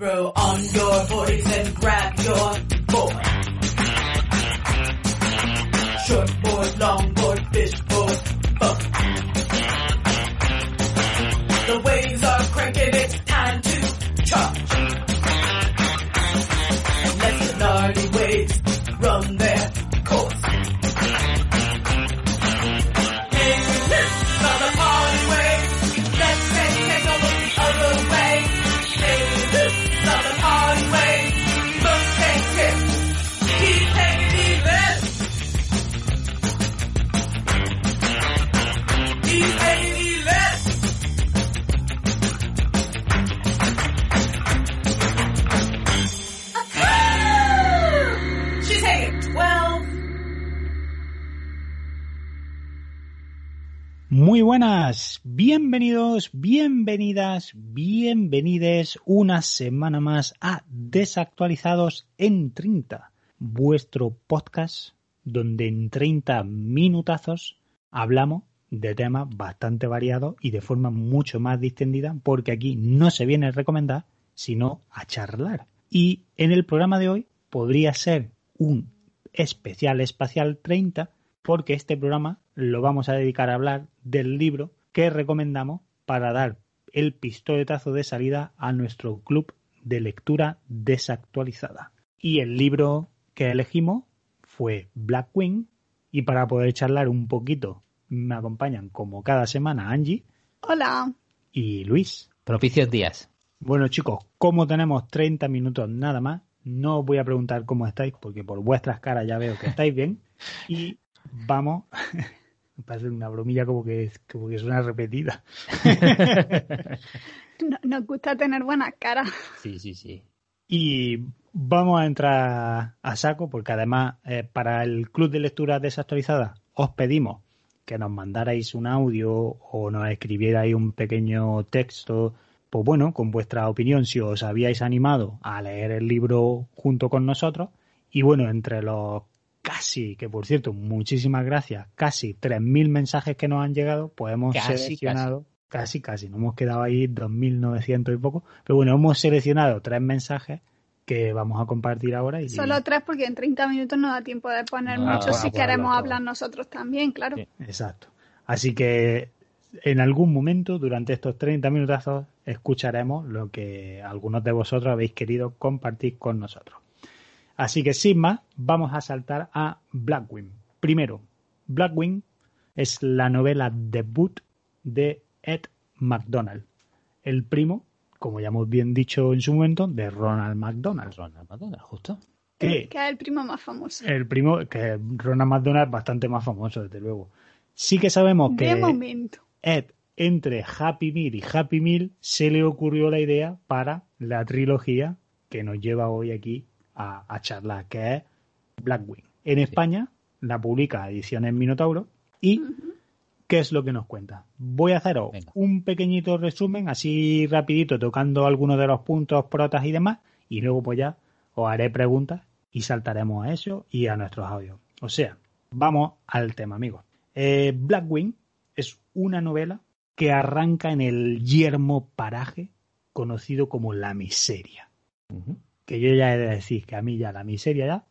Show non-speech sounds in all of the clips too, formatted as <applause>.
Throw on your boards and grab your board. Short board, long board, fish board, boat. The waves are Muy buenas, bienvenidos, bienvenidas, bienvenides una semana más a Desactualizados en 30, vuestro podcast donde en 30 minutazos hablamos de temas bastante variados y de forma mucho más distendida porque aquí no se viene a recomendar, sino a charlar. Y en el programa de hoy podría ser un especial espacial 30 porque este programa lo vamos a dedicar a hablar del libro que recomendamos para dar el pistoletazo de salida a nuestro club de lectura desactualizada. Y el libro que elegimos fue Blackwing y para poder charlar un poquito me acompañan como cada semana Angie Hola. y Luis. Propicios días. Bueno chicos, como tenemos 30 minutos nada más, no os voy a preguntar cómo estáis porque por vuestras caras ya veo que estáis bien <laughs> y vamos parece una bromilla como que, como que suena repetida. <laughs> No- nos gusta tener buenas caras. Sí, sí, sí. Y vamos a entrar a saco porque además eh, para el club de lectura desactualizada os pedimos que nos mandarais un audio o nos escribierais un pequeño texto, pues bueno, con vuestra opinión si os habíais animado a leer el libro junto con nosotros. Y bueno, entre los casi, que por cierto, muchísimas gracias, casi 3.000 mensajes que nos han llegado, pues hemos Casi, seleccionado, casi, casi, nos hemos quedado ahí 2.900 y poco, pero bueno, hemos seleccionado tres mensajes que vamos a compartir ahora. Y, Solo tres porque en 30 minutos no da tiempo de poner No, mucho para si queremos hablar nosotros también, claro. Sí. Exacto. Así que en algún momento, durante estos 30 minutazos, escucharemos lo que algunos de vosotros habéis querido compartir con nosotros. Así que sin más, vamos a saltar a Blackwing. Primero, Blackwing es la novela debut de Ed McDonald, el primo, como ya hemos bien dicho en su momento, de Ronald McDonald. Ronald McDonald, justo. Que Que es el primo más famoso. el primo, que Ronald McDonald es bastante más famoso, desde luego. Sí que sabemos que... De momento. Ed, entre Happy Meal y Happy Meal, se le ocurrió la idea para la trilogía que nos lleva hoy aquí a, a charlar, que es Blackwing. En España la publica Ediciones Minotauro y ¿qué es lo que nos cuenta? Voy a haceros Venga. un pequeñito resumen, así rapidito, tocando algunos de los puntos, protas y demás, y luego pues ya os haré preguntas y saltaremos a eso y a nuestros audios. O sea, vamos al tema, amigos. Eh, Blackwing es una novela que arranca en el yermo paraje conocido como la miseria. Que yo ya he de decir que a mí ya la miseria ya,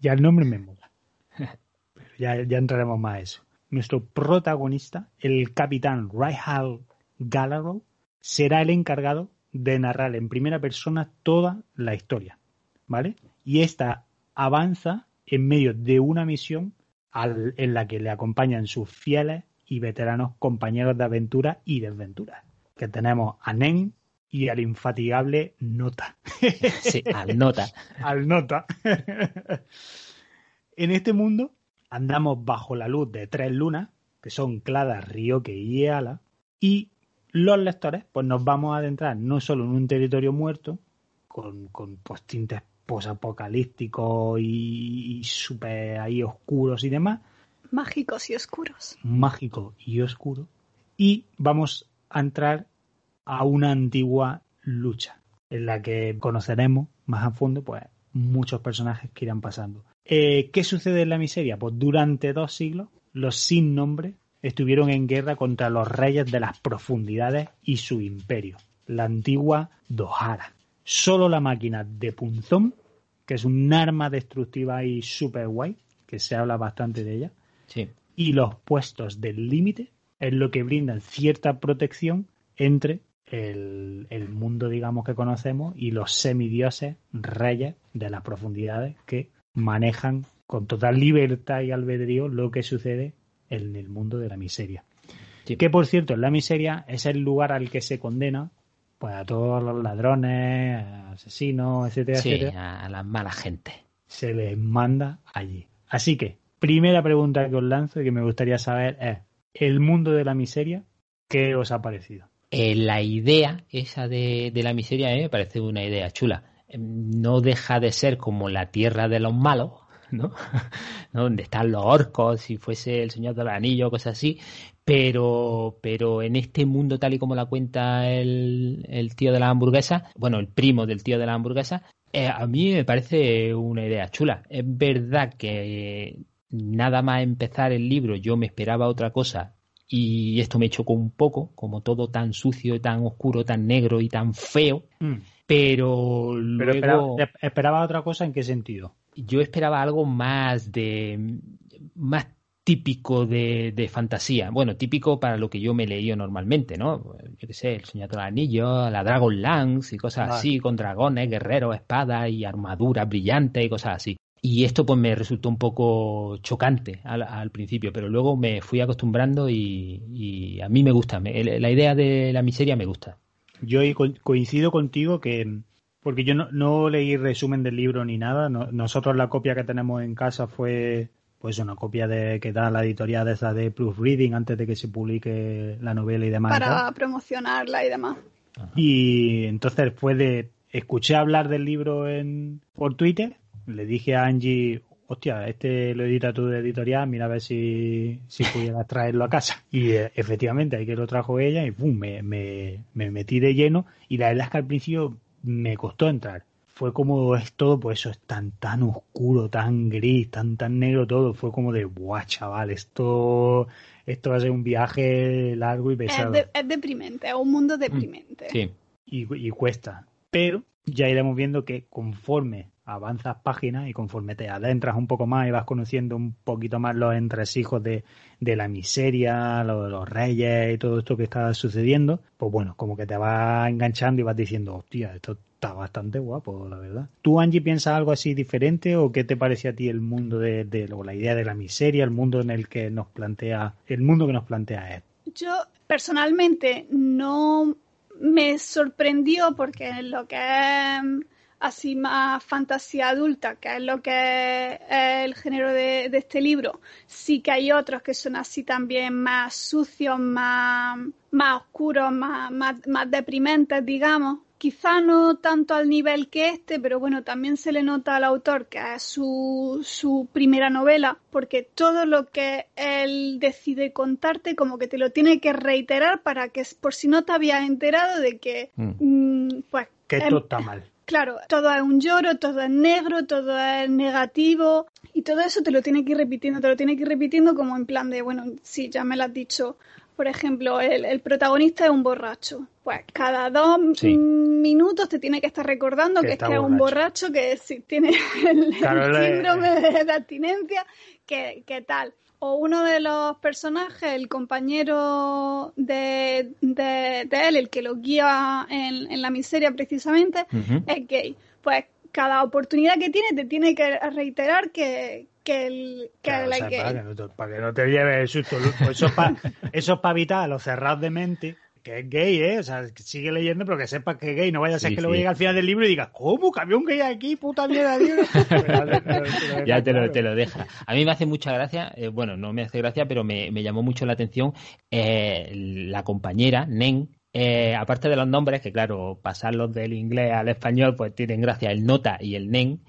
ya el nombre me mola. <laughs> Pero ya, ya entraremos más a eso. Nuestro protagonista, el capitán Ryhal Gallagher, será el encargado de narrar en primera persona toda la historia. ¿Vale? Y esta avanza en medio de una misión al- en la que le acompañan sus fieles y veteranos compañeros de aventura y desventura. Que tenemos a Nen y al infatigable Nota. Sí, al nota. <laughs> al Nota. en este mundo andamos bajo la luz de tres lunas, que son Clara, Ryoke y Eala, y los lectores pues nos vamos a adentrar no solo en un territorio muerto, con, con pues, tintes posapocalípticos y, y súper ahí oscuros y demás, Mágicos y oscuros. mágico y oscuro, y vamos a entrar a una antigua lucha en la que conoceremos más a fondo pues muchos personajes que irán pasando. Eh, ¿Qué sucede en la miseria? Pues durante dos siglos los sin nombre estuvieron en guerra contra los reyes de las profundidades y su imperio, la antigua Dohara. solo la máquina de punzón, que es un arma destructiva y super guay, que se habla bastante de ella, Sí. y los puestos del límite es lo que brindan cierta protección entre el, el mundo, digamos, que conocemos y los semidioses reyes de las profundidades que manejan con total libertad y albedrío lo que sucede en el mundo de la miseria. Sí. Que por cierto, en la miseria es el lugar al que se condena pues a todos los ladrones, asesinos, etcétera, Sí, etcétera a, a las malas gente. se les manda allí. Así que, primera pregunta que os lanzo y que me gustaría saber es, ¿el mundo de la miseria qué os ha parecido? Eh, la idea esa de, la miseria me parece una idea chula. Em, No deja de ser como la tierra de los malos, <laughs> ¿no? Donde están los orcos, si fuese el Señor del Anillo, cosas así. Pero, pero en este mundo tal y como la cuenta el, el tío de la hamburguesa, bueno, el primo del tío de la hamburguesa, eh, a mí me parece una idea chula. Es verdad que nada más empezar el libro yo me esperaba otra cosa y esto me chocó un poco, como todo tan sucio, tan oscuro, tan negro y tan feo, pero Pero luego esperaba, esperaba otra cosa en qué sentido. yo esperaba algo más de más típico de, de fantasía. Bueno, típico para lo que yo me he leído normalmente, ¿no? Yo qué sé, el Señor del Anillo, la Dragon Lance y cosas así, con dragones, guerreros, espadas y armaduras brillantes y cosas así. Y esto pues me resultó un poco chocante al, al principio, pero luego me fui acostumbrando y, y a mí me gusta. Me- la idea de la miseria me gusta. Yo coincido contigo que, porque yo no, no leí resumen del libro ni nada, no- nosotros la copia que tenemos en casa fue pues una copia de que da la editorial de esa de Plus Reading antes de que se publique la novela y demás. para promocionarla y demás. Y entonces después de escuché hablar del libro en por Twitter, le dije a Angie, hostia, este lo edita tu editorial, mira a ver si, si pudieras traerlo a casa. Y eh, efectivamente, ahí que lo trajo ella y pum, me, me, me metí de lleno y la verdad es que al principio me costó entrar. Fue como es todo, pues eso es tan, tan oscuro, tan gris, tan, tan negro todo. Fue como de, buah, chaval, esto, esto va a ser un viaje largo y Es, pesado de- es deprimente, es un mundo deprimente. Sí, y, y cuesta. Pero ya iremos viendo que conforme avanzas páginas y conforme te adentras un poco más y vas conociendo un poquito más los entresijos de, de la miseria, lo de los reyes y todo esto que está sucediendo, pues bueno, como que te vas enganchando y vas diciendo, hostia, esto está bastante guapo, la verdad. ¿Tú, Angie, piensas algo así diferente o qué te parece a ti el mundo de, de o la idea de la miseria, el mundo en el que nos plantea, el mundo que nos plantea Ed? Yo personalmente no me sorprendió porque lo que es así más fantasía adulta, que es lo que es el género de, de este libro, sí que hay otros que son así también más sucios, más, más oscuros, más, más, más deprimentes, digamos. Quizá no tanto al nivel que este, pero bueno, también se le nota al autor que es su, su primera novela, porque todo lo que él decide contarte como que te lo tiene que reiterar para que, por si no te habías enterado de que, mm, pues, Que em, esto está mal. Claro, todo es un lloro, todo es negro, todo es negativo y todo eso te lo tiene que ir repitiendo, te lo tiene que ir repitiendo como en plan de, bueno, sí, ya me lo has dicho. Por ejemplo, el, el protagonista es un borracho. Pues cada dos Sí. minutos te tiene que estar recordando Que que, es un borracho. que sí, tiene <laughs> el, Claro, síndrome de, de abstinencia, que, que tal. O uno de los personajes, el compañero de, de, de él, el que lo guía en, en la miseria precisamente, es gay. Pues cada oportunidad que tiene te tiene que reiterar que, que, el, que Claro, él o es sea, gay. para, que no te, para que no te lleves el susto. Pues Eso es para <laughs> eso es pa evitar a los cerrados de mente, que es gay, ¿eh? O sea, que sigue leyendo, pero que sepas que es gay. No vaya a ser Sí, que luego sí. llegue al final del libro y digas, ¿cómo? ¿Que había un gay aquí? ¡Puta mierda! Pero <laughs> ya te- lo- te lo <laughs> deja. A mí me hace mucha gracia, eh, bueno, no me hace gracia, pero me, me llamó mucho la atención eh, la compañera, Nen, eh, aparte de los nombres, que claro, pasarlos del inglés al español, pues tienen gracia el nota y el nen,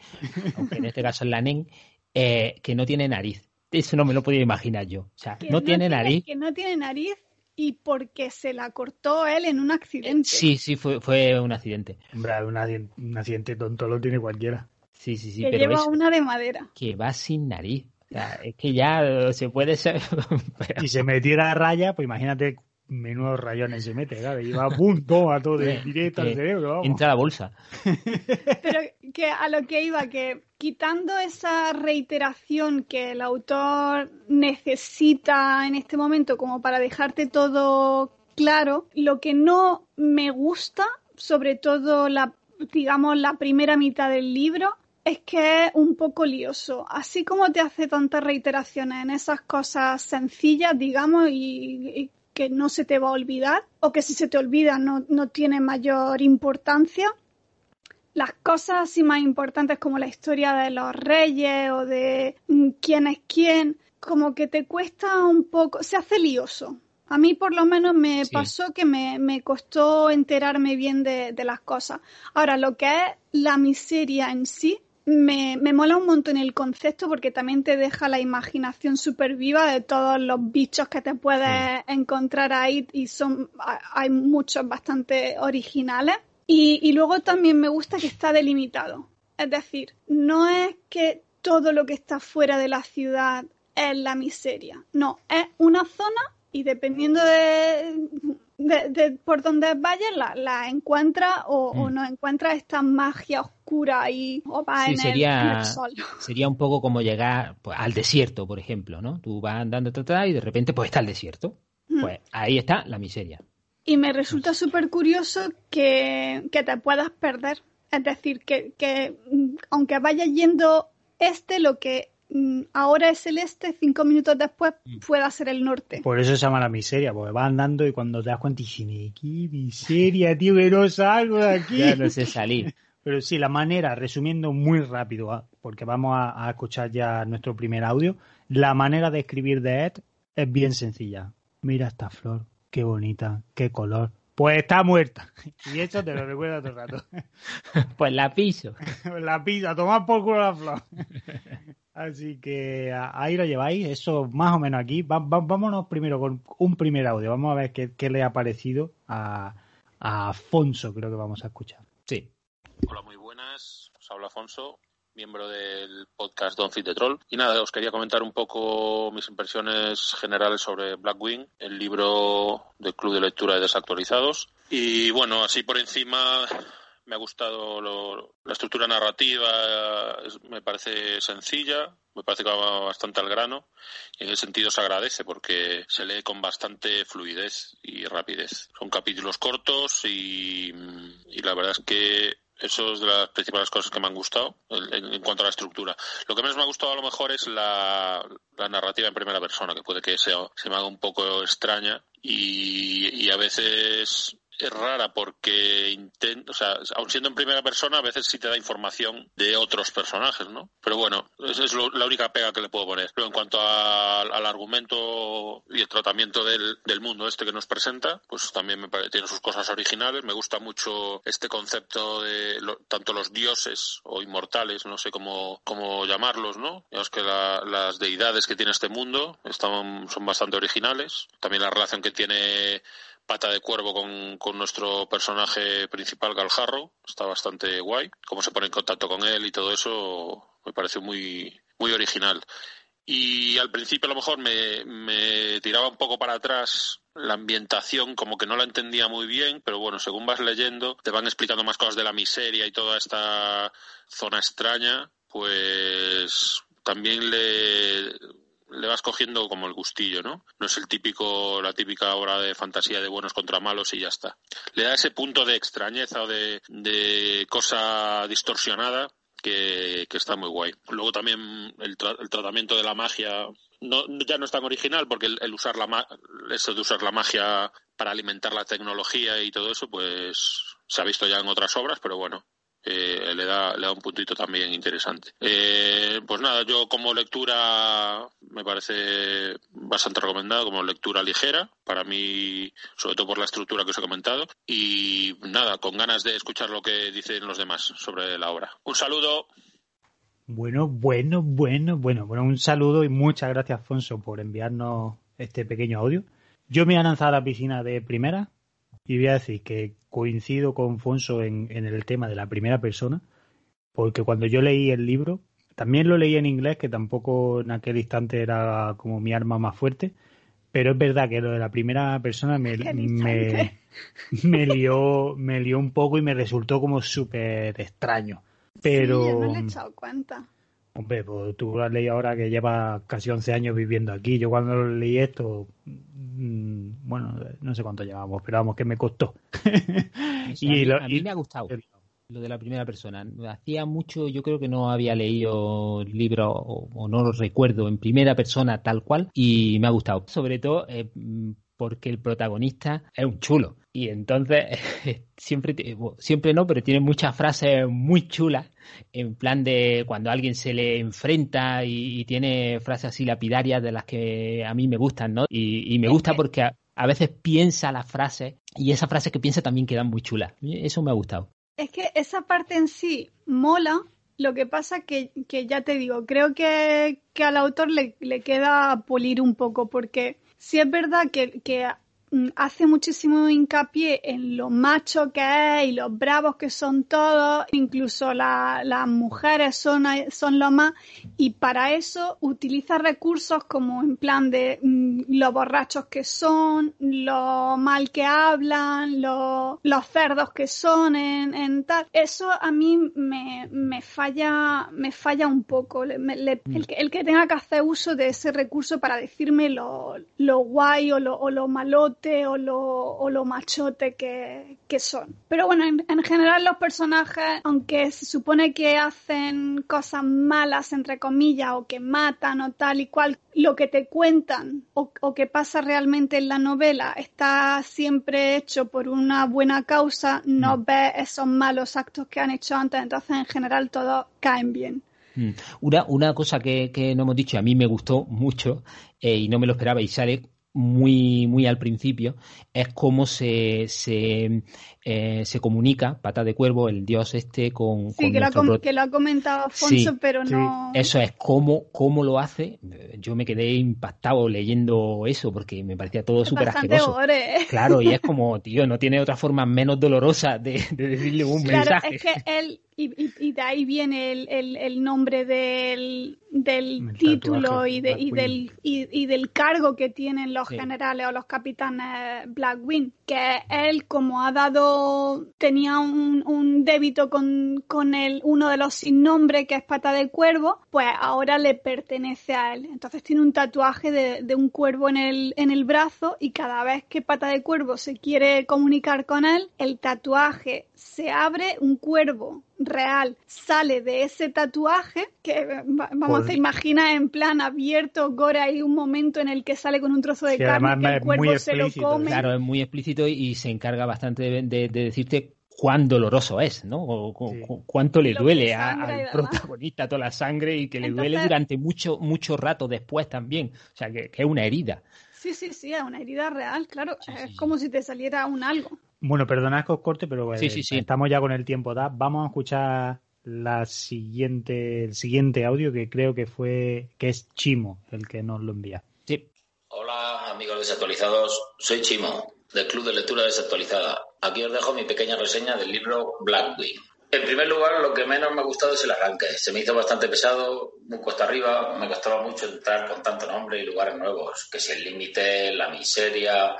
aunque en este caso es la nen, eh, que no tiene nariz. Eso no me lo podía imaginar yo. O sea, Que no tiene nariz. Que no tiene nariz y porque se la cortó él en un accidente. Sí, sí, fue, fue un accidente. Hombre, un accidente, un accidente tonto lo tiene cualquiera. Sí, sí, sí, que pero lleva es una de madera. que va sin nariz. O sea, es que ya se puede ser. <laughs> Si se metiera a raya, pues imagínate menudos rayones se mete, claro. Y va, pum, toma todo de directo al cerebro, vamos. Entra a la bolsa. Pero que a lo que iba, que quitando esa reiteración que el autor necesita en este momento como para dejarte todo claro, lo que no me gusta, sobre todo la, digamos, la primera mitad del libro, es que es un poco lioso. Así como te hace tantas reiteraciones en esas cosas sencillas, digamos, y, y que no se te va a olvidar, o que si se te olvida no, no tiene mayor importancia, las cosas así más importantes como la historia de los reyes o de mm, quién es quién, como que te cuesta un poco, se hace lioso. A mí por lo menos me Sí. pasó que me, me costó enterarme bien de, de las cosas. Ahora, lo que es la miseria en sí, me, me mola un montón el concepto porque también te deja la imaginación súper viva de todos los bichos que te puedes encontrar ahí y son, ha- hay muchos bastante originales. Y, y luego también me gusta que está delimitado. Es decir, no es que todo lo que está fuera de la ciudad es la miseria. No, es una zona y dependiendo de, de- de por dónde vayas, la, la encuentras o, o Mm. no encuentras esta magia oscura y o va Sí, en, el- sería- en el sol. <laughs> Sería un poco como llegar pues, al desierto, por ejemplo, ¿no? Tú vas andando ta, y de repente pues está el desierto. Mm. Pues ahí está la miseria. Y me resulta súper curioso que, que te puedas perder. Es decir, que, que mm, aunque vayas yendo este, lo que ahora es el este, cinco minutos después Mm. pueda ser el norte. Por eso se llama la miseria, porque va andando y cuando te das cuenta, dices, qué miseria, <laughs> tío, que no salgo de aquí. Ya no sé salir. <laughs> Pero sí, la manera, resumiendo muy rápido, ¿ah? porque vamos a, a escuchar ya nuestro primer audio, la manera de escribir de Ed es bien sencilla. Mira esta flor, qué bonita, qué color. Pues está muerta. <laughs> Y eso te lo recuerda todo el rato. Pues la piso. La pizza, tomar por culo la flor. Así que ahí lo lleváis, eso más o menos aquí. Va- va- vámonos primero con un primer audio. Vamos a ver qué, qué le ha parecido a, a Afonso, creo que vamos a escuchar. Sí. Hola, muy buenas. Os habla Afonso, miembro del podcast Don't Feed the Troll. Y nada, os quería comentar un poco mis impresiones generales sobre Blackwing, el libro del Club de Lectura de Desactualizados. Y bueno, así por encima me ha gustado lo- la estructura narrativa, me parece sencilla, me parece que va bastante al grano y en ese sentido se agradece porque se lee con bastante fluidez y rapidez. Son capítulos cortos y, y la verdad es que eso es de las principales cosas que me han gustado en, en- en cuanto a la estructura. Lo que menos me ha gustado a lo mejor es la, la narrativa en primera persona, que puede que sea, se me haga un poco extraña y, y a veces es rara porque intenta, o sea, aun siendo en primera persona, a veces sí te da información de otros personajes, ¿no? Pero bueno, esa es lo- la única pega que le puedo poner. Pero en cuanto al argumento y el tratamiento del, del mundo este que nos presenta, pues también me parece, tiene sus cosas originales. Me gusta mucho este concepto de lo- tanto los dioses o inmortales, no sé cómo, cómo llamarlos, ¿no? Digamos que la- las deidades que tiene este mundo están, son bastante originales. También la relación que tiene Pata de Cuervo con, con nuestro personaje principal, Galjarro, está bastante guay. Cómo se pone en contacto con él y todo eso me parece muy, muy original. Y al principio a lo mejor me, me tiraba un poco para atrás la ambientación, como que no la entendía muy bien, pero bueno, según vas leyendo, te van explicando más cosas de la miseria y toda esta zona extraña, pues también le, le vas cogiendo como el gustillo, ¿no? No es el típico, la típica obra de fantasía de buenos contra malos y ya está. Le da ese punto de extrañeza o de, cosa distorsionada que, que está muy guay. Luego también el, tra- el tratamiento de la magia no, ya no es tan original porque el, el usar la ma- eso de usar la magia para alimentar la tecnología y todo eso, pues se ha visto ya en otras obras, pero bueno, eh, le, da, le da un puntito también interesante. Eh, pues nada, yo como lectura me parece bastante recomendado, como lectura ligera, para mí, sobre todo por la estructura que os he comentado, y nada, con ganas de escuchar lo que dicen los demás sobre la obra. Un saludo. Bueno, bueno, bueno, bueno. Bueno, un saludo y muchas gracias, Afonso, por enviarnos este pequeño audio. Yo me a lanzar a la piscina de primera y voy a decir que coincido con Afonso en, en el tema de la primera persona, porque cuando yo leí el libro, también lo leí en inglés, que tampoco en aquel instante era como mi arma más fuerte, Pero es verdad que lo de la primera persona me, <laughs> me, <laughs> me lió, me lió un poco y me resultó como súper extraño. Pero, Sí, yo no le he echado cuenta. Hombre, pues tú lo has leído ahora que lleva casi 11 años viviendo aquí. Yo cuando leí esto, mm, bueno, no sé cuánto llevamos, pero vamos, que me costó. <laughs> Eso, a, mí, lo- a mí y- me ha gustado lo de la primera persona. Hacía mucho, yo creo que no había leído libros o, o no lo recuerdo en primera persona tal cual y me ha gustado. Sobre todo eh, porque el protagonista es un chulo y entonces <laughs> siempre, bueno, siempre no, pero tiene muchas frases muy chulas en plan de cuando alguien se le enfrenta y, y tiene frases así lapidarias de las que a mí me gustan, ¿no? Y, y me gusta porque a, a veces piensa las frases y esas frases que piensa también quedan muy chulas. Eso me ha gustado. Es que esa parte en sí mola, lo que pasa que, que ya te digo, creo que, que al autor le, le queda pulir un poco, porque sí es verdad que, que hace muchísimo hincapié en lo macho que es y los bravos que son todos, incluso la- las mujeres son, son lo más, y para eso utiliza recursos como en plan de mm, los borrachos que son, lo mal que hablan, lo- los cerdos que son en, en tal. Eso a mí me, me falla, me falla un poco. Le- le- el, que, el que tenga que hacer uso de ese recurso para decirme lo, lo guay o lo, o lo malote o lo, o lo machote que, que son. Pero bueno, en, en general los personajes, aunque se supone que hacen cosas malas, entre comillas, o que matan o tal y cual, lo que te cuentan o, o que pasa realmente en la novela está siempre hecho por una buena causa, no ves esos malos actos que han hecho antes, entonces en general todos caen bien. Mm. Una, una cosa que, que no hemos dicho, a mí me gustó mucho eh, y no me lo esperaba y sale muy, muy al principio, es cómo se, se, eh, se comunica Pata de Cuervo, el dios este, con, Sí, con que lo, ha que lo ha comentado Afonso, Sí, pero sí. no... Eso es, cómo, cómo lo hace. Yo me quedé impactado leyendo eso porque me parecía todo súper asqueroso. gore. <laughs> Claro, y es como, tío, no tiene otra forma menos dolorosa de, de decirle un Claro, mensaje. es que él, y, y- y de ahí viene el, el- el nombre del, del El título y, de- y del, y, y del cargo que tienen los Sí. generales o los capitanes Blackwing, que él como ha dado, tenía un, un débito con, con el, uno de los sin nombre que es Pata de Cuervo, pues ahora le pertenece a él. Entonces tiene un tatuaje de, de un cuervo en el, en el brazo y cada vez que Pata de Cuervo se quiere comunicar con él, el tatuaje se abre, un cuervo real sale de ese tatuaje que eh, va- vamos te imaginas en plan abierto gore hay un momento en el que sale con un trozo de Sí, carne además que el es muy cuervo se lo explícito, come Claro, es muy explícito y, y se encarga bastante de, de- de decirte cuán doloroso es, ¿no? O cu- Sí. cu- cuánto le Lo duele al protagonista toda la sangre y que le duele durante mucho, mucho rato después también. O sea, que, que es una herida. sí sí sí es una herida real claro Sí, es sí, como si te saliera un algo Bueno, perdonad que os corte, pero eh, Sí, sí, sí. estamos ya con el tiempo. ¿da? Vamos a escuchar la siguiente, el siguiente audio que creo que fue que es Chimo el que nos lo envía. Sí. Hola amigos desactualizados, soy Chimo, del Club de Lectura Desactualizada. Aquí os dejo mi pequeña reseña del libro Blackwing. En primer lugar, lo que menos me ha gustado es el arranque. Se me hizo bastante pesado, muy cuesta arriba, me costaba mucho entrar con tanto nombre y lugares nuevos, que si el límite, la miseria,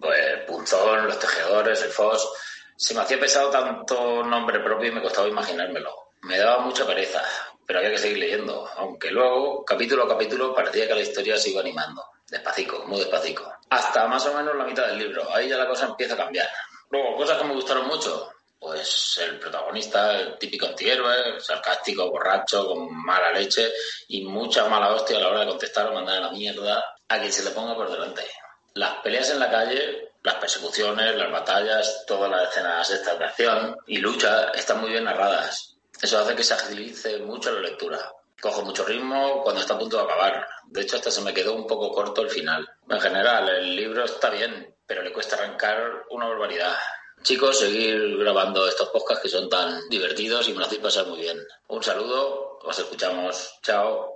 pues Punzón, los tejedores, el Fos. Se me hacía pesado tanto nombre propio y me costaba imaginármelo. Me daba mucha pereza, pero había que seguir leyendo, aunque luego, capítulo a capítulo, parecía que la historia se iba animando. Despacito, muy despacito. Hasta más o menos la mitad del libro. Ahí ya la cosa empieza a cambiar. Luego, cosas que me gustaron mucho. Pues el protagonista, el típico antihéroe, sarcástico, borracho, con mala leche y mucha mala hostia a la hora de contestar o mandar a la mierda a quien se le ponga por delante. Las peleas en la calle, las persecuciones, las batallas, todas las escenas de acción y lucha están muy bien narradas. Eso hace que se agilice mucho la lectura. Cojo mucho ritmo cuando está a punto de acabar. De hecho, hasta se me quedó un poco corto el final. En general, el libro está bien, pero le cuesta arrancar una barbaridad. Chicos, seguir grabando estos podcasts que son tan divertidos y me lo hacéis pasar muy bien. Un saludo, os escuchamos. Chao.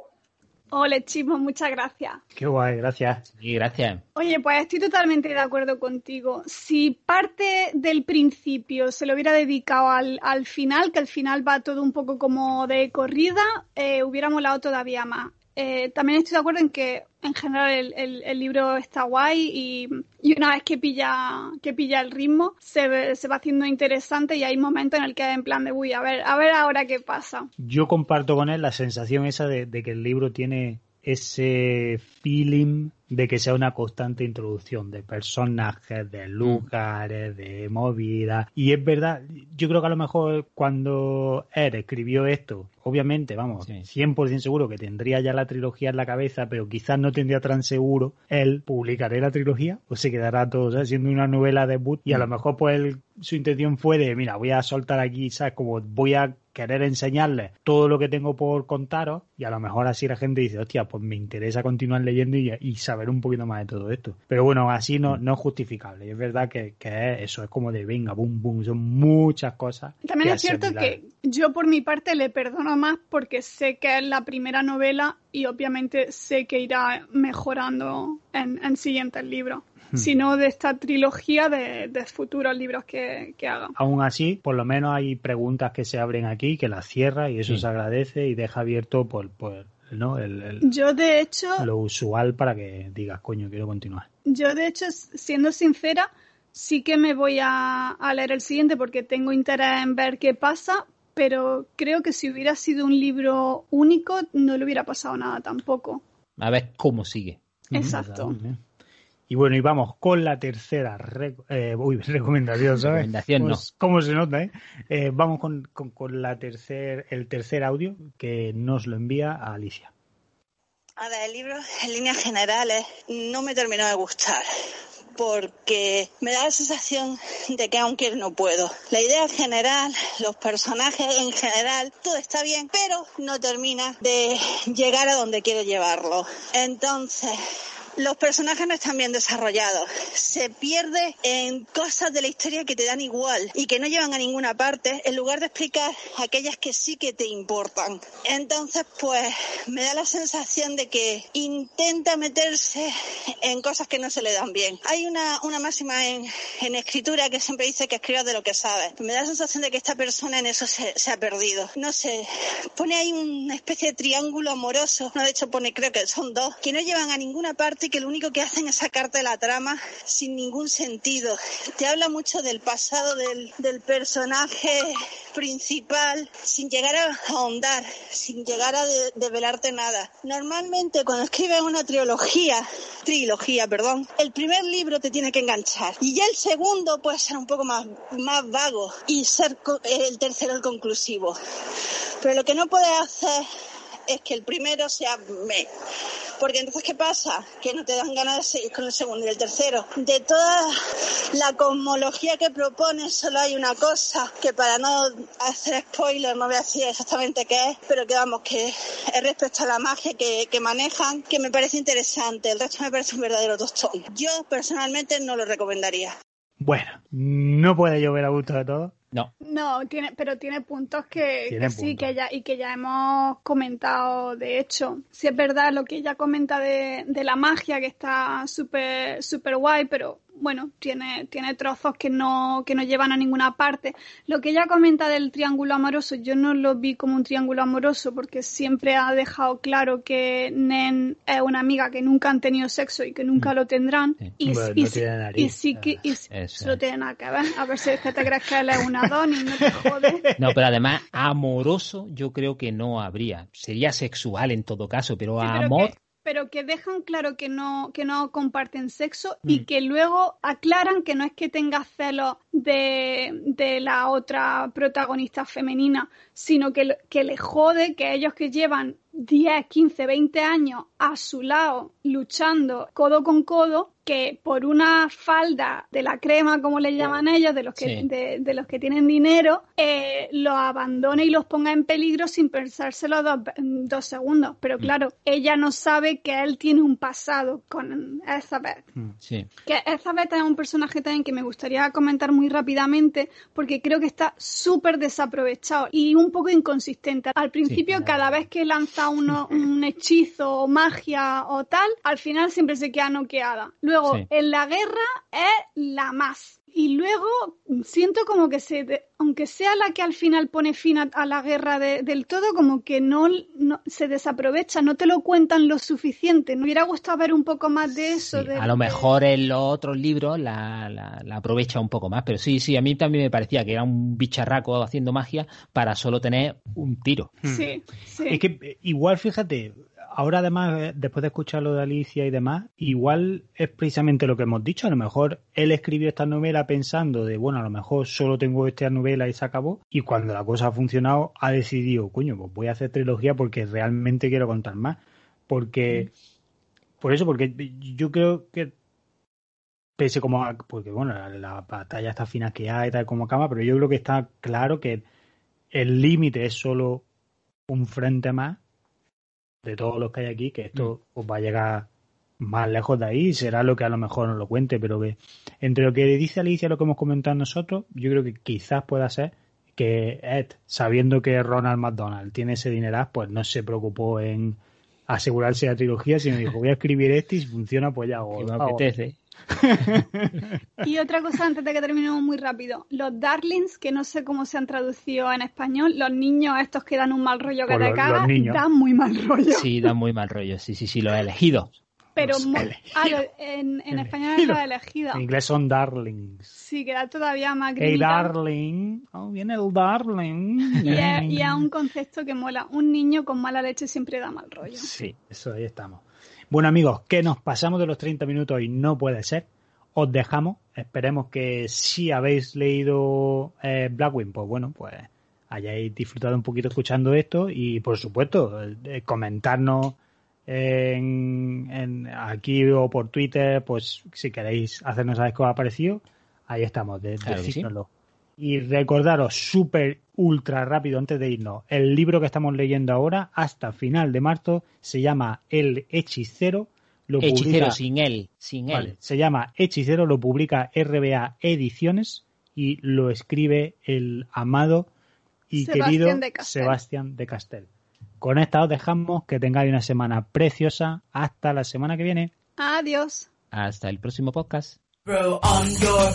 Ole, Chimo, muchas gracias. Qué guay, gracias. Sí, gracias. Oye, pues estoy totalmente de acuerdo contigo. Si parte del principio se lo hubiera dedicado al, al final, que al final va todo un poco como de corrida, eh, hubiera molado todavía más. Eh, también estoy de acuerdo en que en general el, el- libro está guay y, y una vez que pilla que pilla el ritmo se, se va haciendo interesante y hay momentos en el que en plan de uy a ver a ver ahora qué pasa Yo comparto con él la sensación esa de que el libro tiene ese feeling de que sea una constante introducción de personajes, de lugares, de movidas. Y es verdad, yo creo que a lo mejor cuando él escribió esto, obviamente, vamos, Sí. 100% seguro que tendría ya la trilogía en la cabeza, pero quizás no tendría tan seguro él publicaré la trilogía o se quedará todo ¿sabes? siendo una novela debut y a lo mejor pues él- su intención fue de, mira, voy a soltar aquí, ¿sabes? Como voy a querer enseñarles todo lo que tengo por contaros y a lo mejor así la gente dice, hostia, pues me interesa continuar leyendo y, y saber un poquito más de todo esto. Pero bueno, así no, no es justificable. Y es verdad que, que es eso, es como de venga, boom, boom, son muchas cosas. también que es cierto que yo por mi parte le perdono más porque sé que es la primera novela y obviamente sé que irá mejorando en, en siguientes libros Hmm. sino de esta trilogía de, de futuros libros que, que haga Aún así, por lo menos hay preguntas que se abren aquí, que las cierra y eso Sí. se agradece y deja abierto por, por ¿no? el, el- yo de hecho lo usual para que digas, coño, quiero continuar. Yo, de hecho, siendo sincera, sí que me voy a, a leer el siguiente porque tengo interés en ver qué pasa, pero creo que si hubiera sido un libro único no le hubiera pasado nada tampoco. A ver cómo sigue. Exacto. Y bueno, y vamos con la tercera reco- eh, uy, <laughs> recomendación, ¿sabes? Recomendación, no. Pues, ¿Cómo se nota, eh? Eh, vamos con, con, con la tercer, el tercer audio que nos lo envía a Alicia. A ver, el libro en líneas generales no me terminó de gustar porque me da la sensación de que aún quiero no puedo. La idea general, los personajes en general, todo está bien, pero no termina de llegar a donde quiero llevarlo. Entonces, los personajes no están bien desarrollados. Se pierde en cosas de la historia que te dan igual y que no llevan a ninguna parte, en lugar de explicar aquellas que sí que te importan. Entonces, pues, me da la sensación de que intenta meterse en cosas que no se le dan bien. Hay una, una máxima en, en escritura que siempre dice que escribas de lo que sabes. Me da la sensación de que esta persona en eso se, se ha perdido. No sé, pone ahí una especie de triángulo amoroso, no, de hecho pone, creo que son dos, que no llevan a ninguna parte que lo único que hacen es sacarte la trama sin ningún sentido. Te habla mucho del pasado del, del personaje principal sin llegar a ahondar, sin llegar a de- develarte nada. Normalmente cuando escribes una trilogía, trilogía, perdón, el primer libro te tiene que enganchar y ya el segundo puede ser un poco más, más vago y ser el tercero el conclusivo. Pero lo que no puedes hacer es que el primero sea me. Porque entonces, ¿qué pasa? Que no te dan ganas de seguir con el segundo y el tercero. De toda la cosmología que propones, solo hay una cosa, que para no hacer spoiler no voy a decir exactamente qué es, pero que vamos, que es respecto a la magia que, que manejan, que me parece interesante. El resto me parece un verdadero tostón. Yo personalmente no lo recomendaría. Bueno, no puede llover a gusto de todo. No, No, tiene, pero tiene puntos que, sí, puntos. que ya, y que ya hemos comentado, de hecho. Si es verdad lo que ella comenta de, de la magia, que está súper súper guay, pero bueno, tiene, tiene trozos que no, que no llevan a ninguna parte. Lo que ella comenta del triángulo amoroso, yo no lo vi como un triángulo amoroso, porque siempre ha dejado claro que Nen es una amiga que nunca han tenido sexo y que nunca lo tendrán. Sí. Y, Bueno, y no sí- tiene nariz. y sí que y sí- Eso no es. tiene nada que ver. A ver si es que te crees que él es un Adonis, no te <laughs> jode. no, pero además amoroso yo creo que no habría. Sería sexual en todo caso, pero Sí, pero amor, que, pero que dejan claro que no, que no comparten sexo Mm. y que luego aclaran que no es que tenga celos de, de la otra protagonista femenina, sino que, que le jode que ellos que llevan 10, 15, 20 años a su lado luchando codo con codo, que por una falda de la crema, como le llaman ellos, de los que, Sí. de, de los que tienen dinero, eh, los abandone y los ponga en peligro sin pensárselo dos, dos segundos. Pero claro, ella no sabe que él tiene un pasado con Elizabeth. sí. Que Elizabeth es un personaje también que me gustaría comentar muy rápidamente porque creo que está súper desaprovechado y un poco inconsistente. Al principio, cada vez que lanza uno, un hechizo o magia o tal, al final siempre se queda noqueada. Luego, Sí. en la guerra es la más. Y luego siento como que se, aunque sea la que al final pone fin a, a la guerra de- del todo, como que no, no- se desaprovecha, no te lo cuentan lo suficiente. Me hubiera gustado ver un poco más de eso. Sí, de- a lo mejor en los otros libros la, la- la aprovecha un poco más, pero sí, sí, a mí también me parecía que era un bicharraco haciendo magia para solo tener un tiro. Sí, sí. Es que eh, igual, fíjate, ahora además, eh, después de escuchar lo de Alicia y demás, igual es precisamente lo que hemos dicho. A lo mejor él escribió esta novela pensando de, bueno, a lo mejor solo tengo esta novela y se acabó. Y cuando la cosa ha funcionado, ha decidido, coño, pues voy a hacer trilogía porque realmente quiero contar más. Porque, por eso, porque yo creo que pese como a- porque bueno la, la batalla está fina que hay tal como cama pero yo creo que está claro que el límite es solo un frente más de todos los que hay aquí que esto pues, va a llegar más lejos de ahí será lo que a lo mejor nos lo cuente pero que entre lo que dice Alicia y lo que hemos comentado nosotros yo creo que quizás pueda ser que Ed sabiendo que Ronald McDonald tiene ese dineral pues no se preocupó en asegurarse la trilogía sino dijo voy a escribir este y si funciona pues ya hago, <laughs> Que me apetece. <laughs> Y otra cosa antes de que terminemos muy rápido. Los darlings, que no sé cómo se han traducido en español, los niños estos que dan un mal rollo que te los- dan muy mal rollo. Sí, da muy mal rollo. Sí, sí, sí, lo he elegido. Pero Los elegidos. ah, lo- en, en español es los elegidos. en inglés son darlings Sí, que da todavía más Hey grimita. darling, oh viene el darling. Y es, y es un concepto que mola. Un niño con mala leche siempre da mal rollo. Sí, eso ahí estamos. Bueno amigos, que nos pasamos de los 30 minutos y no puede ser. Os dejamos. Esperemos que si habéis leído eh, Blackwing, pues bueno, pues hayáis disfrutado un poquito escuchando esto y por supuesto eh, comentarnos en, en- aquí o por Twitter, pues si queréis hacernos saber qué os ha parecido, ahí estamos, de, Claro sí. Y recordaros súper ultra rápido antes de irnos, el libro que estamos leyendo ahora hasta final de marzo se llama El Hechicero. Lo Hechicero, publica- sin él, sin Vale, él. se llama Hechicero, lo publica RBA Ediciones y lo escribe el amado y Sebastián querido de. Sebastián de Castel. Con esta os dejamos que tengáis una semana preciosa. Hasta la semana que viene. Adiós. Hasta el próximo podcast. Throw on your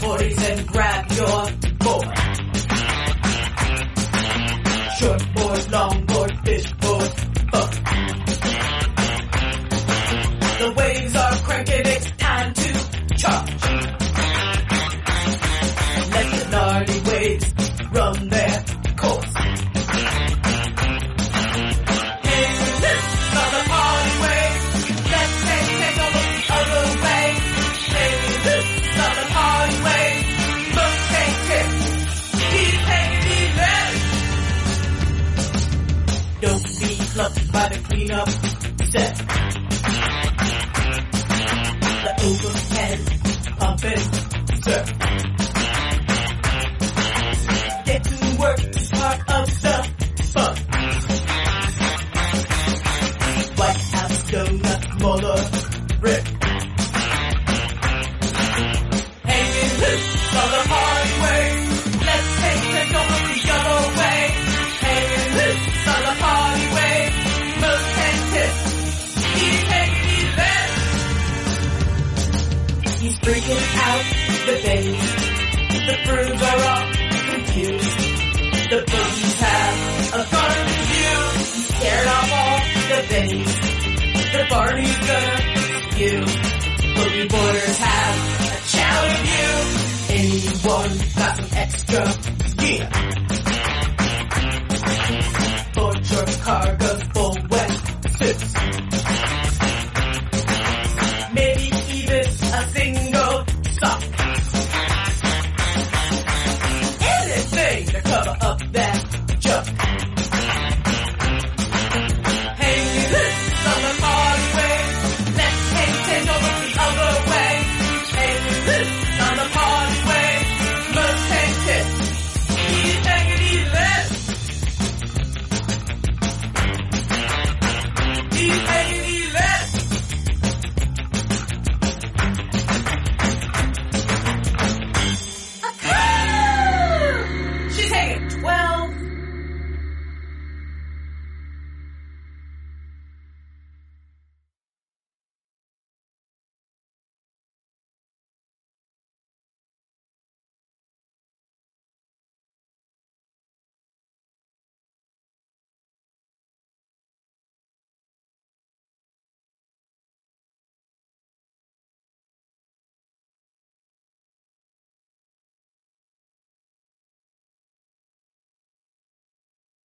Barney's gonna give